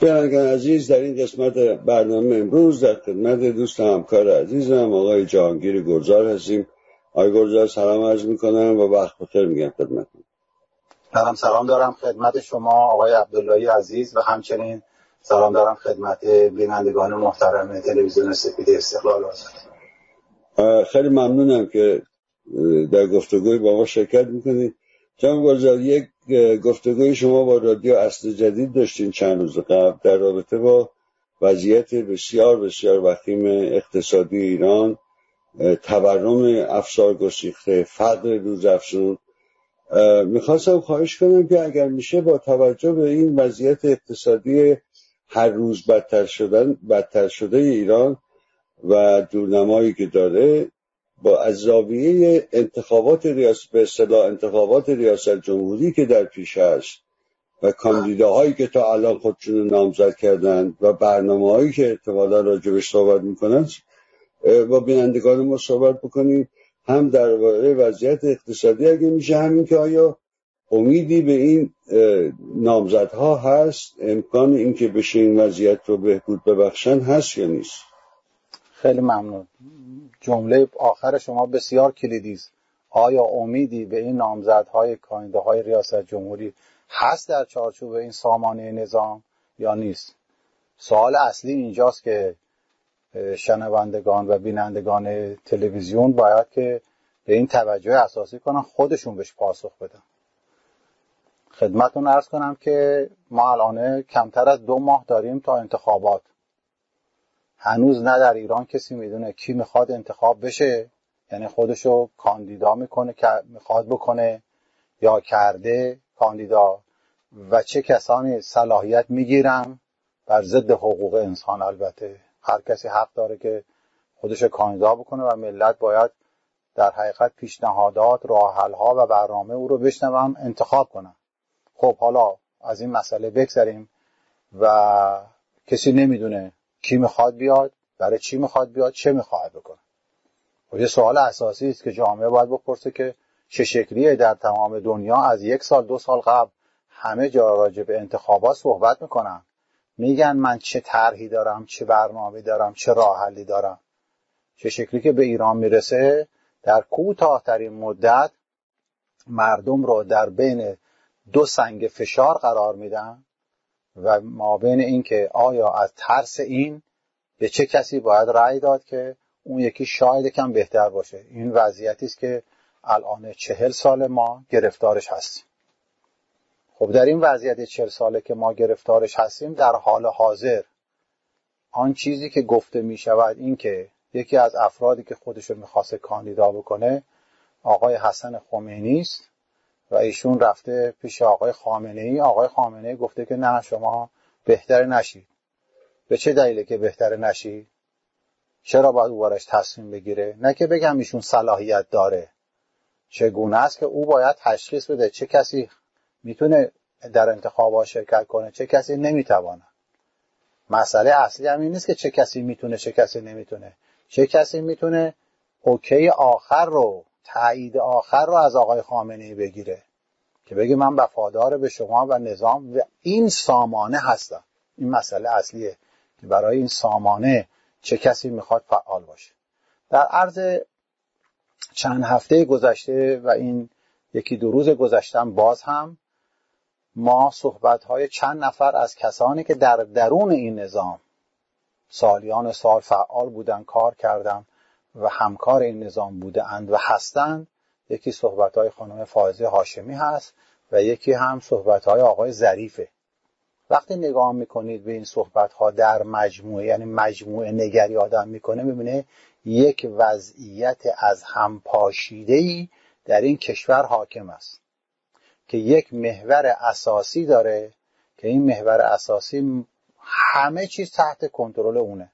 بینگان عزیز در این قسمت برنامه امروز در خدمت دوست همکار عزیزم آقای جهانگیر گرزار هستیم. آقای گرزار سلام عرض می‌کنم و وقت بخیر میگم خدمتتون. منم سلام دارم خدمت شما آقای عبداللهی عزیز و همچنین سلام دارم خدمت بینندگان محترم تلویزیون سپید استقلال آزاد. خیلی ممنونم که در گفتگوی با ما شرکت می‌کنید. جناب گلزار یک گفتگوی شما با رادیو اصل جدید داشتین چند روز قبل در رابطه با وضعیت بسیار بسیار وخیم اقتصادی ایران تورم افسار گسیخته فقر روز افزون. می‌خواستم خواهش کنم که اگر میشه با توجه به این وضعیت اقتصادی هر روز بدتر شدن بدتر شده ایران و دورنمایی که داره با از انتخابات ریاست به اصطلاح انتخابات ریاست جمهوری که در پیش است و کاندیداهایی که تا الان خودشون نامزد کردند و برنامه هایی که احتمالا راجبش صحبت می‌کنن با بینندگان ما صحبت بکنیم. هم درباره وضعیت اقتصادی اگه میشه همین که آیا امیدی به این نامزدها هست؟ امکان اینکه بشه این وضعیت رو بهبود ببخشن هست یا نیست؟ خیلی ممنون. جمله آخر شما بسیار کلیدی است آیا امیدی به این نامزدهای کاندیداهای های ریاست جمهوری هست در چارچوب این سامانه نظام یا نیست؟ سوال اصلی اینجاست که شنوندگان و بینندگان تلویزیون باید که به این توجه اساسی کنن خودشون بهش پاسخ بدن. خدمتون ارز کنم که ما الان کمتر از دو ماه داریم تا انتخابات. هنوز نه در ایران کسی می‌دونه کی می‌خواد انتخاب بشه. یعنی خودشو کاندیدا می‌کنه که می‌خواد بکنه یا کرده کاندیدا. و چه کسانی صلاحیت می‌گیرن بر ضد حقوق انسان البته. هر کسی حق داره که خودش کاندیدا بکنه و ملت باید در حقیقت پیشنهادات ها و برنامه او رو بشنوم انتخاب کنم خب حالا از این مسئله بگذریم و کسی نمی‌دونه کی می‌خواد بیاد برای چی می‌خواد بیاد چه می‌خواد بکنه. و خب یه سوال اساسی است که جامعه باید بپرسه که چه شکلیه در تمام دنیا از یک سال دو سال قبل همه جا راجع به انتخابات صحبت می‌کنن. میگن من چه طرحی دارم چه برنامه دارم چه راه حلی دارم. چه شکلی که به ایران می‌رسه در کوتاهترین مدت مردم رو در بین دو سنگ فشار قرار میدن. و ما بین این که آیا از ترس این به چه کسی باید رأی داد که اون یکی شاید کم بهتر باشه؟ این وضعیتی است که الان چهل سال ما گرفتارش هستیم. خب در این وضعیت چهل ساله که ما گرفتارش هستیم در حال حاضر آن چیزی که گفته می شود این که یکی از افرادی که خودشو می‌خواست کاندیدا بکنه آقای حسن خمینی است. و ایشون رفته پیش آقای خامنه ای آقای خامنه ای گفته که نه شما بهتر نشید. به چه دلیله که بهتر نشید؟ چرا باید او بارش تصمیم بگیره؟ نه که بگم ایشون صلاحیت داره. چگونه است که او باید تشخیص بده چه کسی می‌تونه در انتخابات شرکت کنه چه کسی نمی‌توانه مسئله اصلی هم این نیست که چه کسی می‌تونه چه کسی نمی‌تونه. چه کسی می‌تونه اوکی آخر رو تایید آخر رو از آقای خامنه ای بگیره که بگه من وفادار به شما و نظام و این سامانه هستم. این مسئله اصلیه که برای این سامانه چه کسی می‌خواد فعال باشه. در عرض چند هفته گذشته و این یکی دو روز گذشتم باز هم ما صحبت های چند نفر از کسانی که در درون این نظام سالیان سال فعال بودن کار کردن و همکار این نظام بوده اند و هستند. یکی صحبت های خانم فائزه هاشمی هست و یکی هم صحبت های آقای ظریفه. وقتی نگاه می‌کنید به این صحبت ها در مجموعه یعنی مجموعه نگری آدم می‌کنه می‌بینه یک وضعیت از هم ای در این کشور حاکم است. که یک محور اساسی داره که این محور اساسی همه چیز تحت کنترل اونه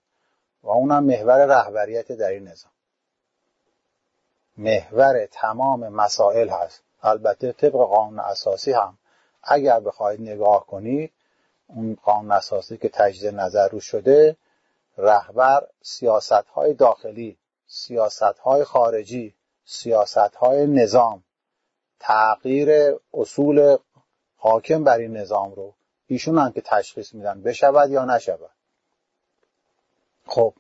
و اونم محور رهبریت در این نظام. محور تمام مسائل هست. البته طبق قانون اساسی هم. اگر بخواید نگاه کنید اون قانون اساسی که تجدید نظر رو شده رهبر سیاست های داخلی سیاست های خارجی سیاست های نظام تغییر اصول حاکم بر این نظام رو ایشون هم که تشخیص میدن بشود یا نشود. خب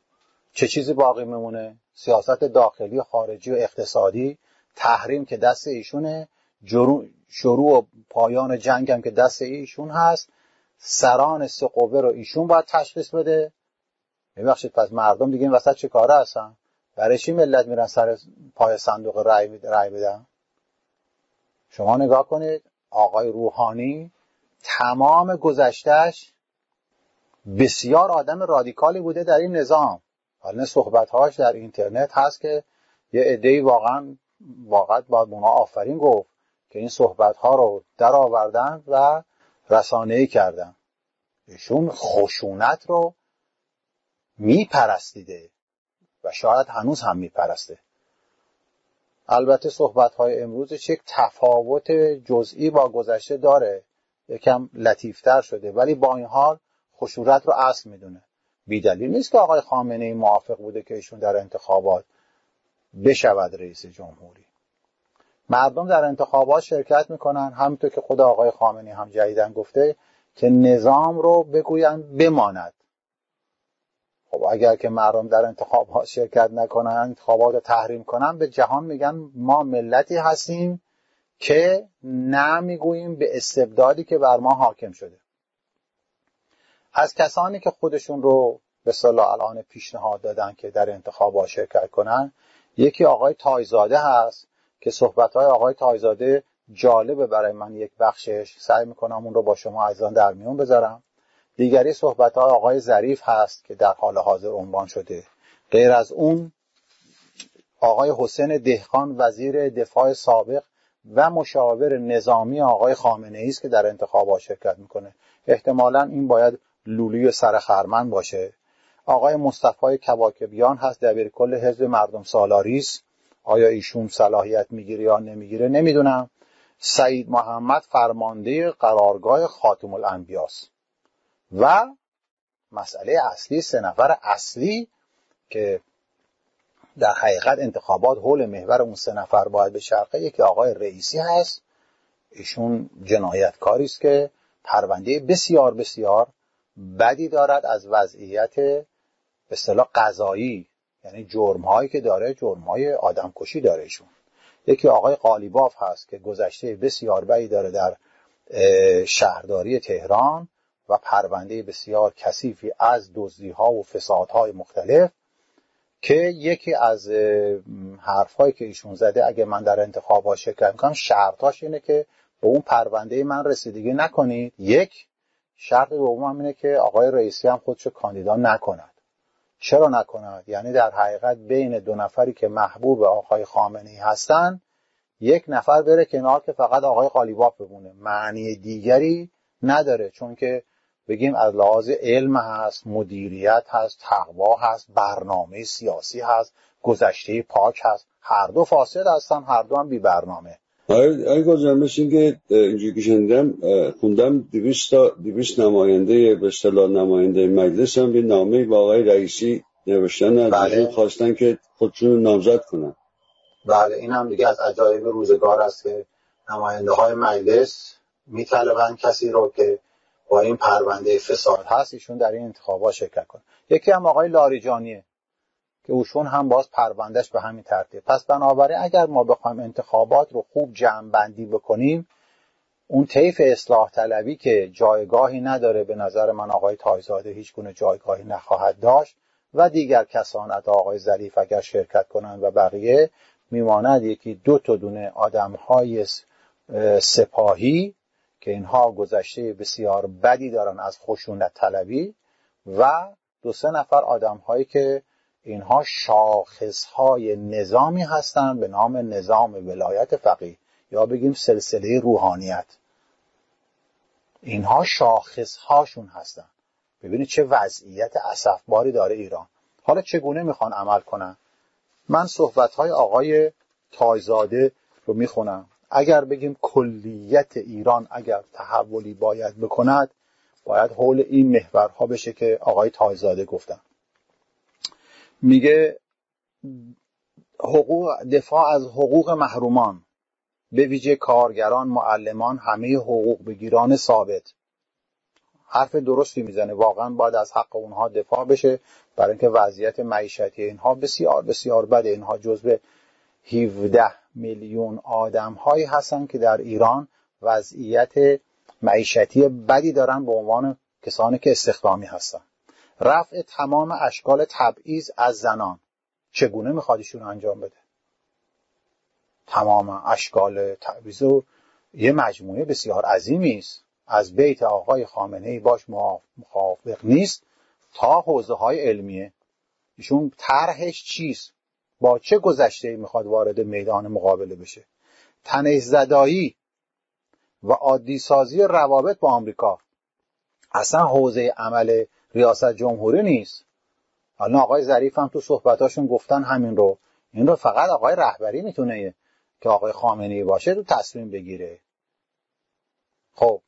چه چیزی باقی میمونه؟ سیاست داخلی خارجی و اقتصادی تحریم که دست ایشونه شروع و پایان جنگ هم که دست ایشون هست. سران سه قوه رو ایشون باید تشخیص بده. ببخشید پس مردم دیگه این وسط چه کاره هستن؟ برای چی ملت میرن سر پای صندوق رای رأی بدن؟ شما نگاه کنید آقای روحانی تمام گذشتهش بسیار آدم رادیکالی بوده در این نظام. حالا صحبتهاش در اینترنت هست که یه عده‌ای واقعا واقعا باید اونا آفرین گفت که این صحبت ها رو در آوردن و رسانه ای کردن. ایشون خشونت رو میپرستیده و شاید هنوز هم میپرسته. البته صحبت های امروزش یک تفاوت جزئی با گذشته داره. یکم لطیفتر شده ولی با این حال خشونت رو اصل می‌دونه. بیدلیل نیست که آقای خامنه ای موافق بوده که ایشون در انتخابات بشود رئیس جمهوری. مردم در انتخابات شرکت می‌کنن همینطور که خود آقای خامنی هم جدیدن گفته که نظام رو بگوین بماند. خب اگر که مردم در انتخابات شرکت نکنن انتخابات تحریم کنن به جهان میگن ما ملتی هستیم که نه می‌گوییم به استبدادی که بر ما حاکم شده. از کسانی که خودشون رو به صلاح الان پیشنهاد دادن که در انتخابات شرکت کنن یکی آقای تایزاده هست که صحبت های آقای تایزاده جالبه برای من یک بخشش. سعی می‌کنم اون رو با شما عزیزان در میون بذارم. دیگری صحبت های آقای ظریف هست که در حال حاضر عنوان شده. غیر از اون آقای حسین دهخان وزیر دفاع سابق و مشاور نظامی آقای خامنه ای است که در انتخابات شرکت می‌کنه. احتمالا این باید لولی سر خرمن باشه. آقای مصطفی کواکبیان هست دبیر کل حزب مردم سالاریس آیا ایشون صلاحیت می‌گیره یا نمی‌گیره نمی‌دونم. سعید محمد فرمانده قرارگاه خاتم الانبیاس و مسئله اصلی سه نفر اصلی که در حقیقت انتخابات حول محور اون سه نفر باید به شرقه یکی آقای رئیسی هست. ایشون جنایتکاری است که پرونده بسیار بسیار بدی دارد از وضعیت به اصطلاح قضایی یعنی جرم هایی که داره جرم های آدم کشی داره ایشون. یکی آقای قالیباف هست که گذشته بسیار بدی داره در شهرداری تهران و پرونده بسیار کثیفی از دزدی ها و فسادهای مختلف که یکی از حرفهایی که ایشون زده اگه من در انتخابات شرکت می‌کنم شرطاش اینه که به اون پرونده من رسیدگی نکنید. یک شرط دوم اینه که آقای رئیسی هم خودشو کاندیدا نکند. چرا نکند؟ یعنی در حقیقت بین دو نفری که محبوب آقای خامنه ای هستن یک نفر بره کنار که فقط آقای قالیباف بمونه. معنی دیگری نداره چون که بگیم از لحاظ علم هست مدیریت هست تقوا هست برنامه سیاسی هست گذشته پاک هست. هر دو فاسد هستن هر دو هم بی برنامه. آقای گذارم مثل که اینجوری که شنیدم خوندم دویست دویست نماینده به اصطلاح نماینده مجلس هم به نامه با آقای رئیسی نوشتن از بله. خواستن که خودشون نامزد کنن. بله این هم دیگه از عجایب روزگار است که نماینده های مجلس میطلبن کسی رو که با این پرونده فساد. هست ایشون در این انتخابات شرکت کنه. یکی هم آقای لاریجانیه. که اوشون هم باز پروندهش به همین ترتیب. پس بنابراین اگر ما بخوایم انتخابات رو خوب جمع بندی بکنیم اون طیف اصلاح طلبی که جایگاهی نداره به نظر من آقای تایزاده هیچ گونه جایگاهی نخواهد داشت و دیگر کسان از آقای ظریف اگر شرکت کنند و بقیه میماند یکی دو تا دونه آدم های سپاهی که اینها گذشته بسیار بدی دارن از خشونت طلبی و دو سه نفر آدم هایی که اینها شاخص های نظامی هستند به نام نظام ولایت فقیه. یا بگیم سلسله روحانیت. اینها شاخص هاشون هستن. ببینید چه وضعیت اصفباری داره ایران. حالا چگونه می‌خوان عمل کنن؟ من صحبت های آقای تایزاده رو می‌خونم. اگر بگیم کلیت ایران اگر تحولی باید بکند باید حول این محورها بشه که آقای تایزاده گفتن. میگه حقوق دفاع از حقوق محرومان. به ویژه کارگران معلمان همه حقوق بگیران ثابت. حرف درستی می‌زنه. واقعا باید از حق اونها دفاع بشه. برای اینکه وضعیت معیشتی اینها بسیار بسیار بده. اینها جزو 17 میلیون آدم هایی هستن که در ایران وضعیت معیشتی بدی دارن به عنوان کسانی که استخدامی هستن. رفع تمام اشکال تبعیض از زنان. چگونه می‌خواد ایشون انجام بده؟ تمام اشکال تبعیض یه مجموعه بسیار عظیمی است. از بیت آقای خامنه ای باش موافق نیست. تا حوزه های علمیه. ایشون طرحش چیست؟ با چه گذشته می‌خواد وارد میدان مقابله بشه؟ تنش زدایی و عادی سازی روابط با آمریکا. اصلا حوزه عمل ریاست جمهوری نیست. حالا آقای ظریف هم تو صحبتاشون گفتن همین رو. این رو فقط آقای رهبری می‌تونه که آقای خامنه‌ای باشه رو تصمیم بگیره. خب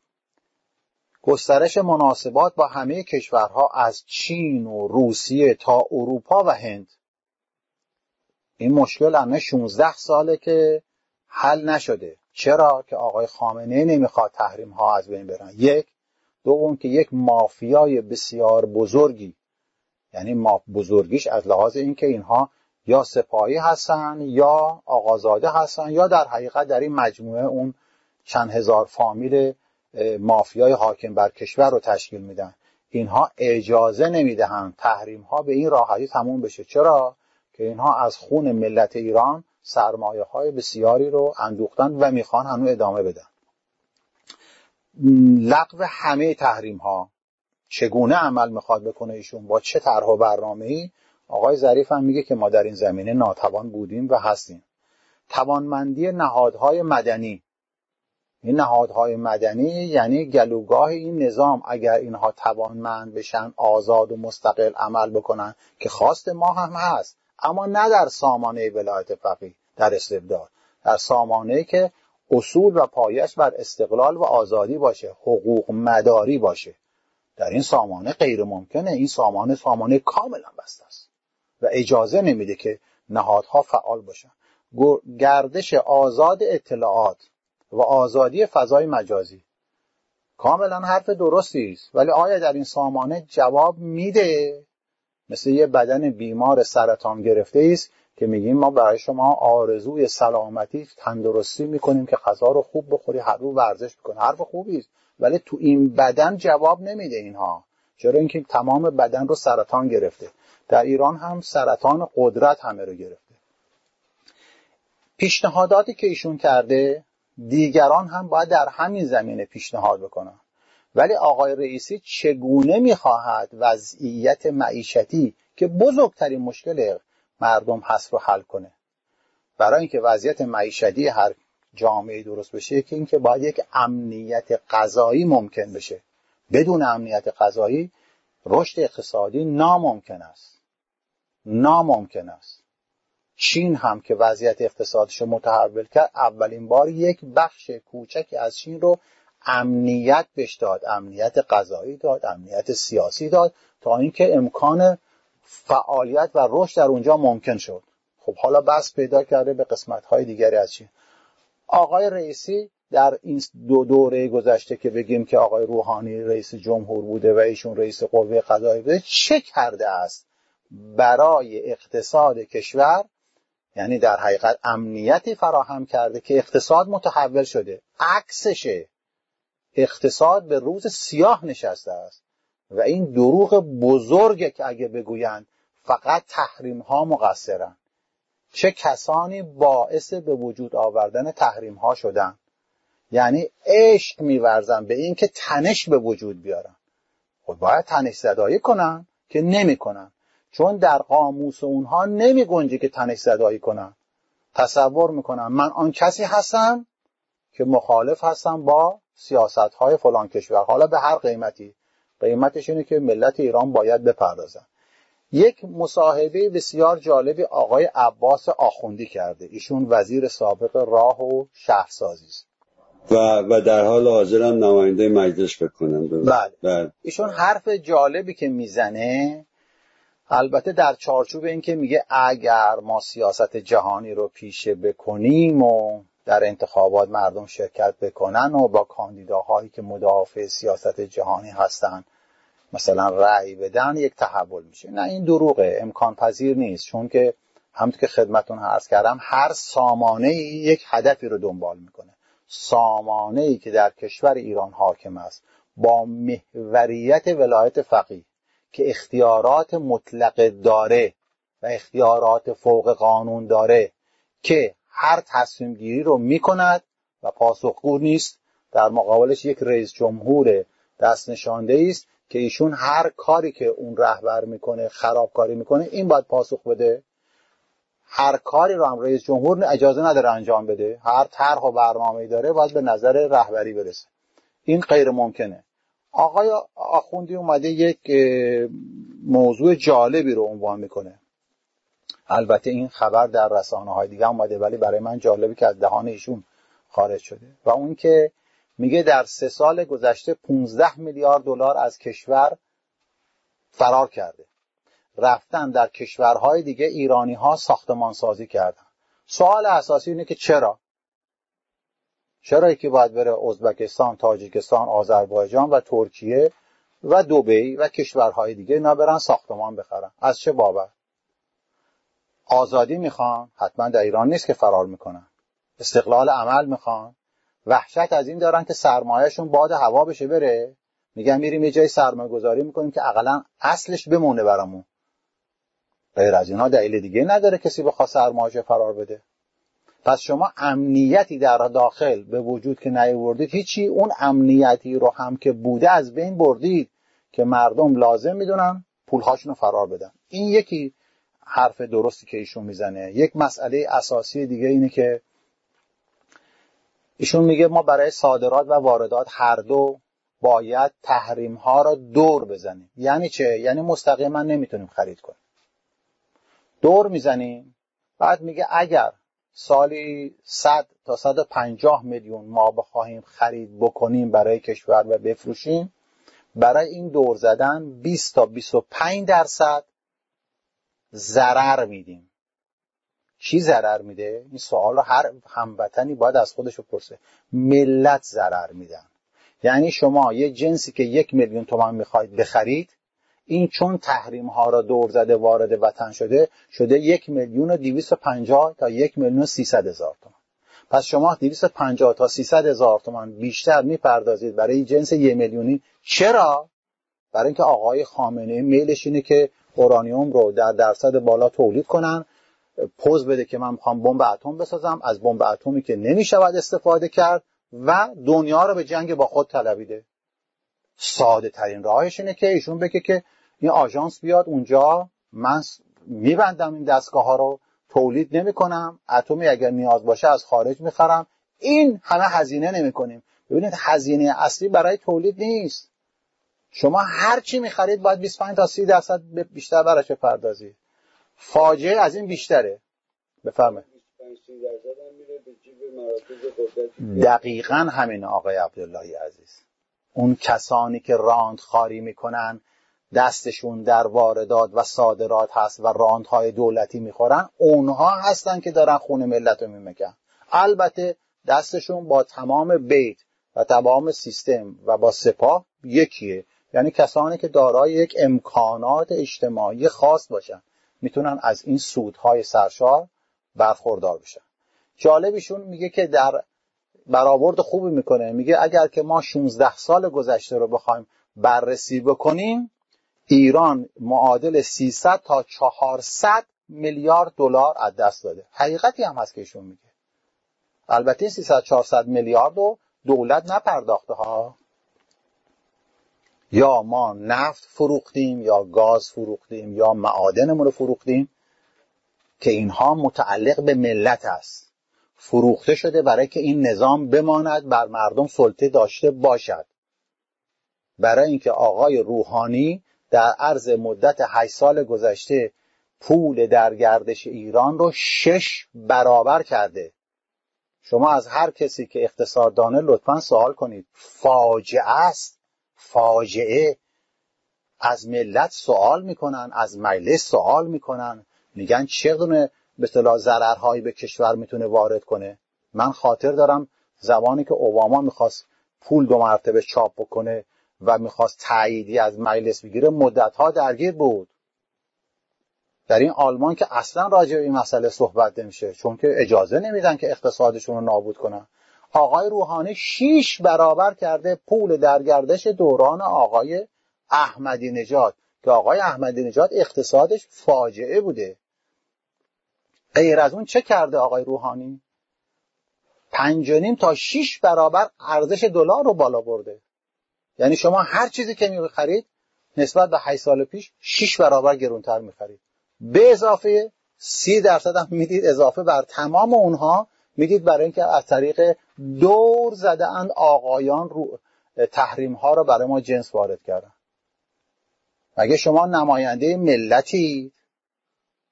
گسترش مناسبات با همه کشورها از چین و روسیه تا اروپا و هند. این مشکل همه 16 ساله که حل نشده. چرا؟ که آقای خامنه نمی‌خواد تحریم ها از بین برن. یک دوم که یک مافیای بسیار بزرگی یعنی ما بزرگیش از لحاظ اینکه اینها یا سپاهی هستن یا آقازاده هستن یا در حقیقت در این مجموعه اون چند هزار فامیل مافیای حاکم بر کشور رو تشکیل میدن. اینها اجازه نمی‌دهند تحریم ها به این راحتی تموم بشه. چرا؟ که اینها از خون ملت ایران سرمایه های بسیاری رو اندوختن و می‌خوان هنوز ادامه بدن. لغو همه تحریم ها چگونه عمل می‌خواد بکنه ایشون؟ با چه طرح و برنامه ای آقای ظریف هم میگه که ما در این زمینه ناتوان بودیم و هستیم. توانمندی نهادهای مدنی. این نهادهای مدنی یعنی گلوگاه این نظام. اگر اینها توانمند بشن آزاد و مستقل عمل بکنن که خواست ما هم هست. اما نه در سامانه ولایت فقیه در استبداد. در سامانه که اصول و پایش بر استقلال و آزادی باشه حقوق مداری باشه. در این سامانه غیر ممکنه. این سامانه سامانه کاملا بسته است. و اجازه نمیده که نهادها فعال باشن. گردش آزاد اطلاعات و آزادی فضای مجازی کاملا حرف درستی است. ولی آیا در این سامانه جواب میده؟ مثل یه بدن بیمار سرطان گرفته است که میگیم ما برای شما آرزوی سلامتی تندرستی می‌کنیم که غذا رو خوب بخوری هر رو ورزش بکنی حرف خوبی است. ولی تو این بدن جواب نمیده اینها. چرا اینکه تمام بدن رو سرطان گرفته. در ایران هم سرطان قدرت همه رو گرفته. پیشنهاداتی که ایشون کرده دیگران هم باید در همین زمینه پیشنهاد بکنن. ولی آقای رئیسی چگونه می‌خواهد وضعیت معیشتی که بزرگترین مشکل مردم هست رو حل کنه. برای اینکه وضعیت معیشتی هر جامعه درست بشه که اینکه باید یک امنیت غذایی ممکن بشه. بدون امنیت غذایی رشد اقتصادی ناممکن است. ناممکن است. چین هم که وضعیت اقتصادش متحول کرد اولین بار یک بخش کوچکی از چین رو امنیت بهش داد. امنیت غذایی داد امنیت سیاسی داد تا اینکه امکان فعالیت و رشد در اونجا ممکن شد. خب حالا بس پیدا کرده به قسمت های دیگری از آقای رئیسی در این دو دوره گذشته که بگیم که آقای روحانی رئیس جمهور بوده و ایشون رئیس قوه قضایی بوده چه کرده است برای اقتصاد کشور؟ یعنی در حقیقت امنیتی فراهم کرده که اقتصاد متحول شده. عکسشه. اقتصاد به روز سیاه نشسته است. و این دروغ بزرگه که اگه بگویند فقط تحریم ها مقصرن. چه کسانی باعث به وجود آوردن تحریم ها شدن؟ یعنی عشق میورزن به اینکه تنش به وجود بیارن. خود باید تنش زدایی کنن که نمی‌کنن. چون در قاموس اونها نمی گنجه که تنش زدایی کنن. تصور می‌کنن من آن کسی هستم که مخالف هستم با سیاست های فلان کشور. حالا به هر قیمتی. قیمتش اینه که ملت ایران باید بپردازن. یک مصاحبه بسیار جالبی آقای عباس آخوندی کرده. ایشون وزیر سابق راه و شهرسازی است. و, و در حال حاضرم نماینده مجلس بکنم. بله. بله. ایشون حرف جالبی که می‌زنه البته در چارچوب این که میگه اگر ما سیاست جهانی رو پیشه بکنیم و در انتخابات مردم شرکت بکنن و با کاندیداهایی که مدافع سیاست جهانی هستن مثلا رأی بدن یک تحول میشه. نه این دروغه امکان پذیر نیست. چون که همونطور که خدمتون عرض کردم هر سامانه یک هدفی رو دنبال می‌کنه. سامانه ای که در کشور ایران حاکم است با محوریت ولایت فقیه که اختیارات مطلق داره و اختیارات فوق قانون داره که هر تصمیم گیری رو می‌کند و پاسخگو نیست. در مقابلش یک رئیس جمهور دست نشانده است که ایشون هر کاری که اون رهبر می‌کنه خرابکاری می‌کنه این باید پاسخ بده. هر کاری رو هم رئیس جمهور اجازه نداره انجام بده. هر طرح و برنامه داره باید به نظر رهبری برسه. این غیر ممکنه. آقای آخوندی اومده یک موضوع جالبی رو عنوان می‌کنه. البته این خبر در رسانه های دیگه اومده ولی برای من جالبی که از دهان ایشون خارج شده. و اون که میگه در سه سال گذشته 15 میلیارد دلار از کشور فرار کرده. رفتن در کشورهای دیگه ایرانی ها ساختمان سازی کردن. سوال اساسی اینه که چرا؟ چرا که باید بره ازبکستان، تاجیکستان، آذربایجان و ترکیه و دوبی و کشورهای دیگه اینا برن ساختمان بخرن؟ از چه بابت؟ آزادی می‌خوان حتما در ایران نیست که فرار می‌کنن. استقلال عمل می‌خوان. وحشت از این دارن که سرمایهشون باد هوا بشه بره. میگن میریم یه جای سرمایه گذاری می‌کنیم که اقلا اصلش بمونه برامون. غیر از اینها دلیل دیگه نداره کسی بخواد سرمایه‌اش فرار بده. پس شما امنیتی در داخل به وجود که نیاوردید هیچی اون امنیتی رو هم که بوده از بین بردید که مردم لازم می‌دونن پولهاشون رو فرار بدن. این یکی حرف درستی که ایشون می‌زنه. یک مسئله اساسی دیگه اینه که ایشون میگه ما برای صادرات و واردات هر دو باید تحریم ها را دور بزنیم. یعنی چه؟ یعنی مستقیما نمی‌تونیم خرید کنیم. دور می‌زنیم. بعد میگه اگر سالی 100 تا 150 میلیون ما بخواهیم خرید بکنیم برای کشور و بفروشیم برای این دور زدن 20 تا 25 درصد ضرر میدیم. چی ضرر میده؟ این سوال رو هر هموطنی باید از خودش پرسه ملت ضرر میدن. یعنی شما یه جنسی که یک میلیون تومان می‌خواید بخرید این چون تحریم ها را دور زده وارد وطن شده شده یک میلیون و دیویس پنجاه تا یک میلیون و سیصد هزار تومان. پس شما دیویس پنجاه تا سیصد هزار تومان بیشتر می‌پردازید برای جنس یک میلیونی. چرا؟ برای اینکه آقای خامنه میلش اینه که اورانیوم رو در درصد بالا تولید کنن پوز بده که من می‌خوام بمب اتم بسازم از بمب اتمی که نمی‌شود استفاده کرد و دنیا رو به جنگ با خود طلبیده ساده ترین راهش اینه که ایشون بگه که این آژانس بیاد اونجا من میبندم این دستگاه ها رو تولید نمی کنم اتمی اگر نیاز باشه از خارج می‌خرم. این همه هزینه نمی کنیم ببینید هزینه اصلی برای تولید نیست. شما هر چی می‌خرید باید 25 تا 30 درصد بیشتر براش بپردازید فاجعه از این بیشتره. بفرمایید. دقیقا همین آقای عبداللهی عزیز. اون کسانی که راند خاری می‌کنن دستشون در واردات و صادرات هست و راندهای دولتی می‌خورن اونها هستن که دارن خون ملت رو میمکن. البته دستشون با تمام بیت و تمام سیستم و با سپاه یکیه. یعنی کسانی که دارای یک امکانات اجتماعی خاص باشن می‌تونن از این سودهای سرشار برخوردار بشن. جالبشون میگه که در برآورد خوبی می‌کنه. میگه اگر که ما 16 سال گذشته رو بخوایم بررسی بکنیم ایران معادل 300 تا 400 میلیارد دلار از دست داده. حقیقتی هم هست که ایشون میگه. البته 300 400 میلیارد رو دولت نپرداخته ها. یا ما نفت فروختیم یا گاز فروختیم یا معادنمون رو فروختیم که اینها متعلق به ملت است. فروخته شده برای که این نظام بماند بر مردم سلطه داشته باشد. برای اینکه آقای روحانی در عرض مدت 8 سال گذشته پول در گردش ایران رو شش برابر کرده. شما از هر کسی که اقتصاددانه لطفا سوال کنید فاجعه است؟ فاجعه از ملت سوال می‌کنن از مجلس سوال می‌کنن. میگن چقدر به اصطلاح ضررهایی به کشور می‌تونه وارد کنه؟ من خاطر دارم زمانی که اوباما می‌خواست پول دو مرتبه چاپ بکنه و می‌خواست تاییدی از مجلس بگیره مدتها درگیر بود. در این آلمان که اصلا راجع به این مسئله صحبت نمیشه چون که اجازه نمیدن که اقتصادشون رو نابود کنن. آقای روحانی شیش برابر کرده پول در گردش دوران آقای احمدی نژاد که آقای احمدی نژاد اقتصادش فاجعه بوده. غیر از اون چه کرده آقای روحانی؟ پنج تا شیش برابر ارزش دلار رو بالا برده. یعنی شما هر چیزی که می‌خرید نسبت به 8 سال پیش 6 برابر گرونتر می‌خرید. به اضافه 30 درصد هم می‌دید اضافه بر تمام اونها می‌دید برای اینکه از طریق دور زده اند آقایان رو تحریم ها رو برای ما جنس وارد کردن. مگه شما نماینده ملتی؟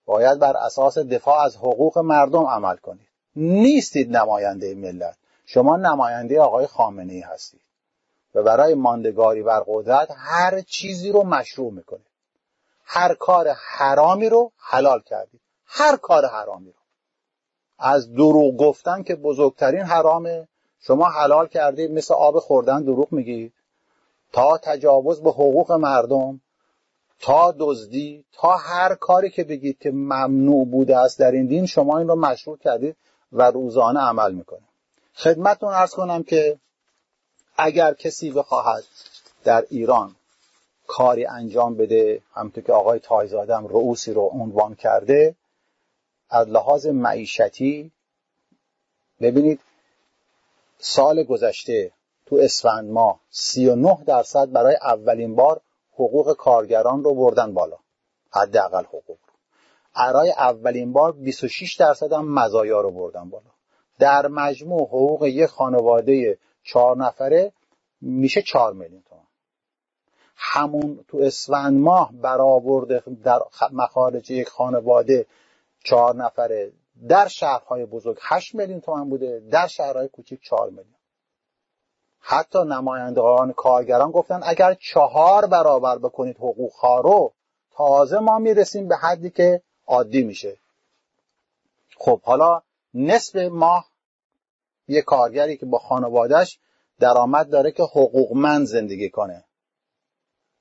باید بر اساس دفاع از حقوق مردم عمل کنید. نیستید نماینده ملت. شما نماینده آقای خامنه ای هستید. و برای ماندگاری بر قدرت هر چیزی رو مشروع می‌کنید. هر کار حرامی رو حلال کردید. هر کار حرامی رو. از دروغ گفتن که بزرگترین حرامه. شما حلال کردید مثل آب خوردن دروغ میگید تا تجاوز به حقوق مردم تا دزدی تا هر کاری که بگید که ممنوع بوده است در این دین شما این رو مشروع کردید و روزانه عمل می‌کنه خدمتتون ارز کنم که اگر کسی بخواهد در ایران کاری انجام بده همونطور که آقای تایزادم رؤوسی رو عنوان کرده از لحاظ معیشتی ببینید سال گذشته تو اسفند ماه 39 درصد برای اولین بار حقوق کارگران رو بردن بالا. حداقل حقوق رو. برای اولین بار 26 درصد هم مزایا رو بردن بالا. در مجموع حقوق یک خانواده چهار نفره میشه چهار میلیون تومان. همون تو اسفند ماه برآورده در مخارج یک خانواده چهار نفره. در شهرهای بزرگ هشت میلیون تومن بوده. در شهرهای کوچیک چهار میلیون. حتی نمایندگان کارگران گفتن اگر چهار برابر بکنید حقوق رو تازه ما می‌رسیم به حدی که عادی میشه. خب حالا نصف ماه یه کارگری که با خانوادهش درآمد داره که حقوقمند زندگی کنه.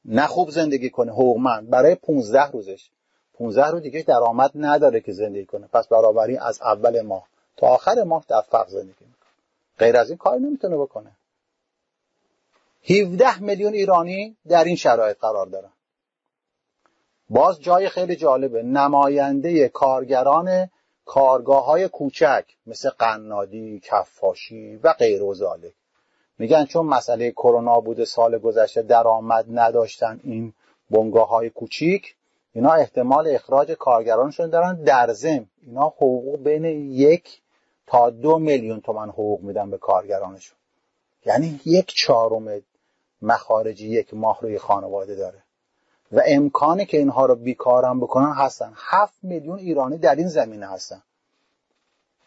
نه خوب زندگی کنه حقوقمند. برای 15 روزش. 15 روز دیگه درآمد نداره که زندگی کنه. پس برابری از اول ماه تا آخر ماه در فقر زندگی می‌کنه. غیر از این کار نمی‌تونه بکنه. 17 میلیون ایرانی در این شرایط قرار دارن. باز جای خیلی جالبه. نماینده کارگران کارگاه های کوچک مثل قنادی، کفاشی و غیر و میگن چون مسئله کرونا بوده سال گذشته درآمد نداشتن این بنگاه های کوچیک اینا احتمال اخراج کارگرانشون دارن در زم اینا حقوق بین یک تا دو میلیون تومن حقوق میدن به کارگرانشون. یعنی یک چهارم مخارجی یک ماه روی خانواده داره. و امکانی که اینها رو بیکارم بکنن هستن. هفت میلیون ایرانی در این زمینه هستن.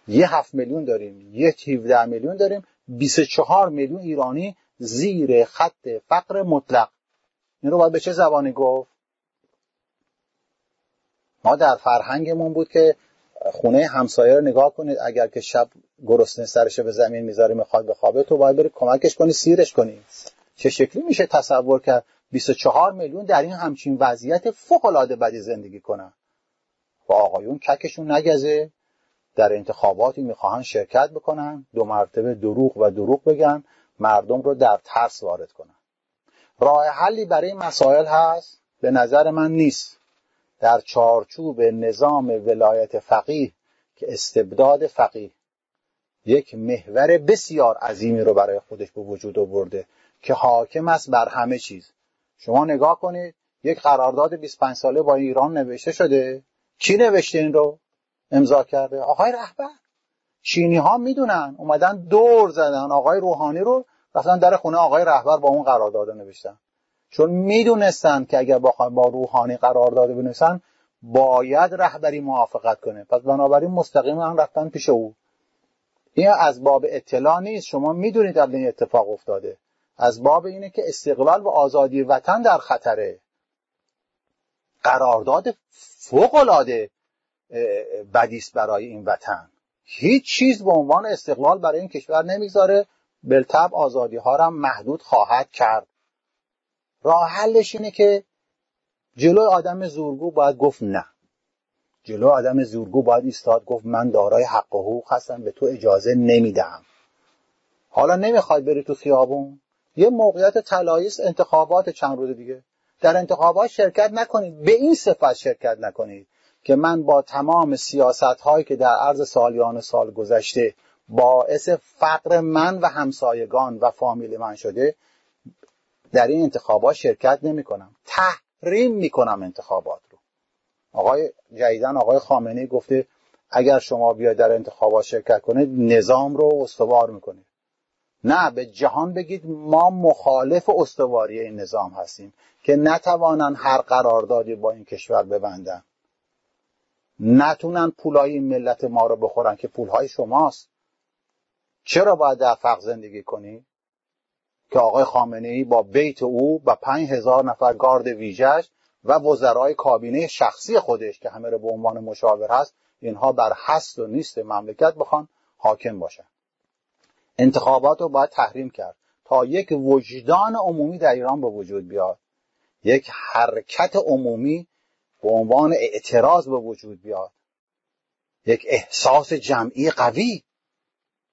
یه هفت میلیون داریم یه 17 میلیون داریم 24 میلیون ایرانی زیر خط فقر مطلق. این رو باید به چه زبانی گفت؟ ما در فرهنگمون بود که خونه همسایه رو نگاه کنید اگر که شب گرسنه سرش به زمین می‌ذاره می‌خواد بخوابه تو باید بری کمکش کنی سیرش کنی. چه شکلی میشه تصور کرد 24 میلیون در این همچین وضعیت فوق العاده بدی زندگی کنن؟ و آقایون ککشون نگزه در انتخاباتی می‌خواهن شرکت بکنن دو مرتبه دروغ و دروغ بگن مردم رو در ترس وارد کنن. راه حلی برای مسائل هست به نظر من نیست. در چارچوب نظام ولایت فقیه که استبداد فقیه یک محور بسیار عظیمی رو برای خودش به وجود آورده که حاکم است بر همه چیز. شما نگاه کنید یک قرارداد 25 ساله با ایران نوشته شده. کی نوشته این رو؟ امضا کرده. آقای رهبر. چینی ها می‌دونن. اومدن دور زدن. آقای روحانی رو رفتن در خونه آقای رهبر با اون قرارداد نوشتن. چون می‌دونستن که اگر با, با روحانی قرارداد بنویسن باید رهبری موافقت کنه. پس بنابراین مستقیم هم رفتن پیش او. این از باب اطلاع نیست. شما می‌دونید قبل این اتفاق افتاده. از باب اینه که استقلال و آزادی وطن در خطره. قرارداد فوق العاده بدیست برای این وطن. هیچ چیز به عنوان استقلال برای این کشور نمی‌گذاره. بلتب آزادی ها را محدود خواهد کرد. راه حلش اینه که جلو آدم زورگو باید گفت نه. جلو آدم زورگو باید ایستاد گفت من دارای حق و حقوق هستم به تو اجازه نمیدم. حالا نمی‌خواد بری تو خیابون؟ یه موقعیت طلایی انتخابات چند روز دیگه. در انتخابات شرکت نکنید به این صفت شرکت نکنید که من با تمام سیاست هایی که در عرض سالیان سال گذشته باعث فقر من و همسایگان و فامیل من شده در این انتخابات شرکت نمی کنم تحریم می کنم انتخابات رو. آقای جدیدن آقای خامنه گفته اگر شما بیاید در انتخابات شرکت کنید نظام رو استوار می‌کنید. نه به جهان بگید ما مخالف استواری این نظام هستیم که نتوانن هر قراردادی با این کشور ببندن. نتونن پولای ملت ما رو بخورن که پولهای شماست. چرا باید در فقر زندگی کنی؟ که آقای خامنه ای با بیت او و پنج هزار نفر گارد ویژش و وزرای کابینه شخصی خودش که همه رو به عنوان مشاور هست اینها بر هست و نیست مملکت بخوان حاکم باشن. انتخابات رو باید تحریم کرد تا یک وجدان عمومی در ایران به وجود بیاد. یک حرکت عمومی به عنوان اعتراض به وجود بیاد. یک احساس جمعی قوی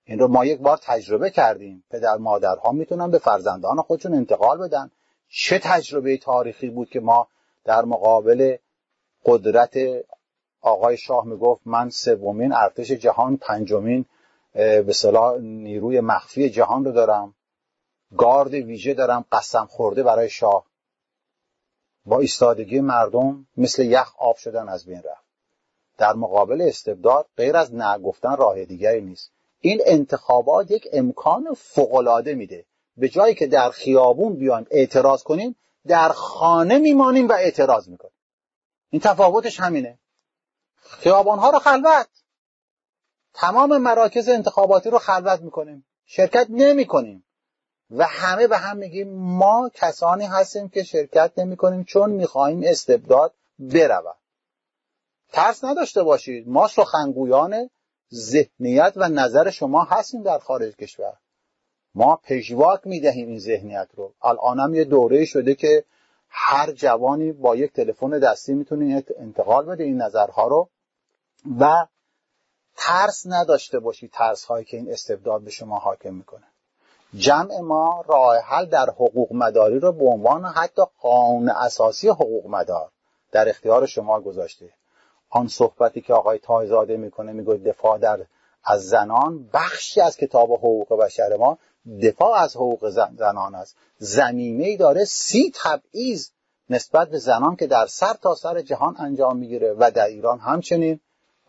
این رو ما یک بار تجربه کردیم. پدر مادرها می‌تونن به فرزندان خودشون انتقال بدن. چه تجربه تاریخی بود که ما در مقابل قدرت آقای شاه می‌گفت من سومین ارتش جهان پنجمین به صلاح نیروی مخفی جهان رو دارم. گارد ویژه دارم قسم خورده برای شاه. با ایستادگی مردم مثل یخ آب شدن از بین رفت. در مقابل استبداد غیر از نگفتن راه دیگری نیست. این انتخابات یک امکان فوقالعاده میده. به جایی که در خیابون بیایم اعتراض کنیم در خانه میمانیم و اعتراض می‌کنیم. این تفاوتش همینه. خیابانها رو خلوت. تمام مراکز انتخاباتی رو خلوت می‌کنیم. شرکت نمی‌کنیم. و همه به هم میگیم ما کسانی هستیم که شرکت نمی کنیم چون می‌خواهیم استبداد برود ترس نداشته باشید. ما سخنگویان ذهنیت و نظر شما هستیم در خارج کشور. ما پژواک می‌دهیم این ذهنیت رو. الانم یه دوره شده که هر جوانی با یک تلفن دستی می‌تونه انتقال بده این نظرها رو و ترس نداشته باشید ترس هایی که این استبداد به شما حاکم می‌کنه. جمع ما راه حل در حقوق مداری رو به عنوان حتی قانون اساسی حقوق مدار در اختیار شما گذاشته. آن صحبتی که آقای تایزاده می‌کنه میگه دفاع در از زنان. بخشی از کتاب حقوق بشر ما دفاع از حقوق زنان است. زمینه ای داره سی تبعیض نسبت به زنان که در سر تا سر جهان انجام می‌گیره و در ایران همچنین.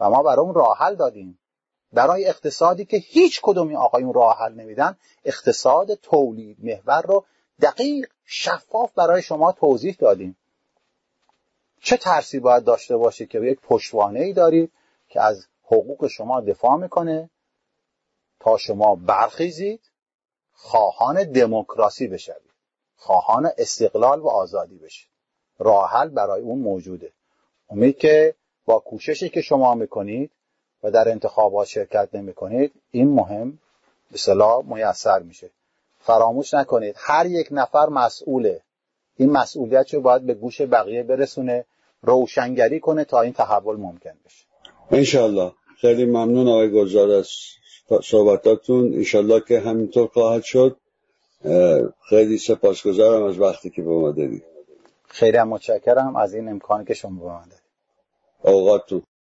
و ما برای اون راه حل دادیم. برای اقتصادی که هیچ کدومی آقایون راه حل نمیدن اقتصاد تولید محور رو دقیق شفاف برای شما توضیح دادیم. چه ترسی باید داشته باشید که یک پشتوانه ای دارید که از حقوق شما دفاع می‌کنه تا شما برخیزید خواهان دموکراسی بشوید خواهان استقلال و آزادی بشید. راه حل برای اون موجوده. امید که با کوششی که شما می‌کنید و در انتخابات شرکت نمی کنید این مهم به میسر میشه. فراموش نکنید هر یک نفر مسئوله. این مسئولیت رو باید به گوش بقیه برسونه. روشنگری کنه تا این تحول ممکن بشه. انشالله خیلی ممنون آقای گلزار از صحبتاتون. انشالله که همینطور خواهد شد. خیلی سپاسگزارم از وقتی که به ما دادید. خیلی متشکرم از این امکانی که شما به من دادید. اوقاتتون.